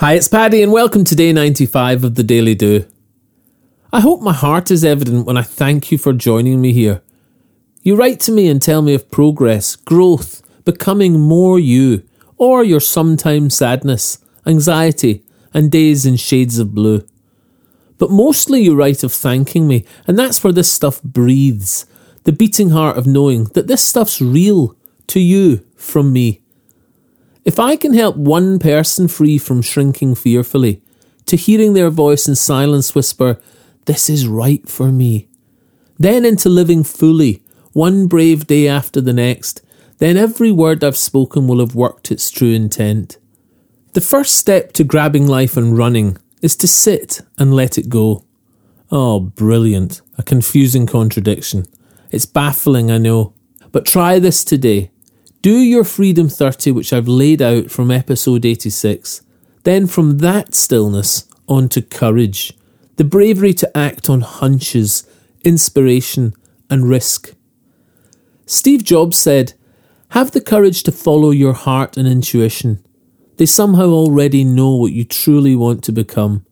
Hi, it's Paddy, and welcome to day 95 of the Daily Do. I hope my heart is evident when I thank you for joining me here. You write to me and tell me of progress, growth, becoming more you, or your sometimes sadness, anxiety, and days in shades of blue. But mostly you write of thanking me, and that's where this stuff breathes the beating heart of knowing that this stuff's real to you from me. If I can help one person free from shrinking fearfully, to hearing their voice in silence whisper, This is right for me, then into living fully, one brave day after the next, then every word I've spoken will have worked its true intent. The first step to grabbing life and running is to sit and let it go. Oh, brilliant. A confusing contradiction. It's baffling, I know. But try this today. Do your Freedom 30, which I've laid out from episode 86. Then from that stillness on to courage, the bravery to act on hunches, inspiration, and risk. Steve Jobs said, Have the courage to follow your heart and intuition. They somehow already know what you truly want to become.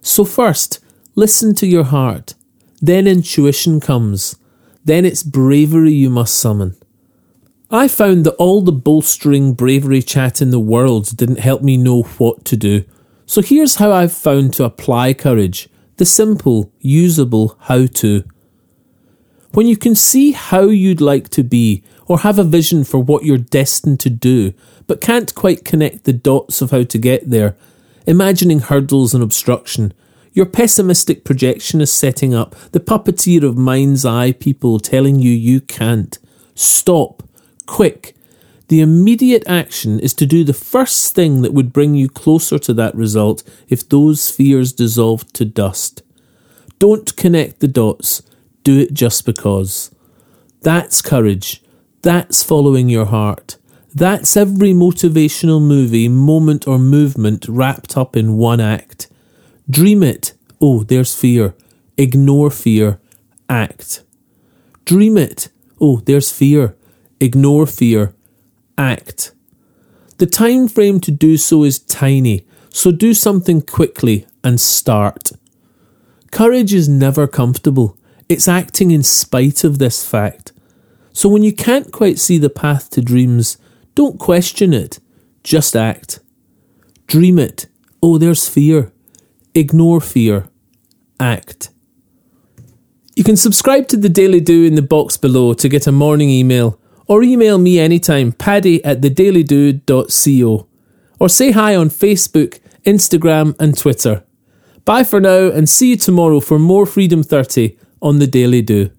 So, first, listen to your heart. Then intuition comes. Then it's bravery you must summon. I found that all the bolstering bravery chat in the world didn't help me know what to do. So here's how I've found to apply courage the simple, usable how to. When you can see how you'd like to be, or have a vision for what you're destined to do, but can't quite connect the dots of how to get there, imagining hurdles and obstruction, your pessimistic projection is setting up, the puppeteer of mind's eye people telling you you can't. Stop quick. The immediate action is to do the first thing that would bring you closer to that result if those fears dissolved to dust. Don't connect the dots, do it just because. That's courage. That's following your heart. That's every motivational movie, moment, or movement wrapped up in one act. Dream it. Oh, there's fear. Ignore fear. Act. Dream it. Oh, there's fear. Ignore fear. Act. The time frame to do so is tiny, so do something quickly and start. Courage is never comfortable. It's acting in spite of this fact. So when you can't quite see the path to dreams, don't question it. Just act. Dream it. Oh, there's fear. Ignore fear. Act. You can subscribe to the Daily Do in the box below to get a morning email or email me anytime, paddy at thedailydo.co, or say hi on Facebook, Instagram, and Twitter. Bye for now, and see you tomorrow for more Freedom 30 on the Daily Do.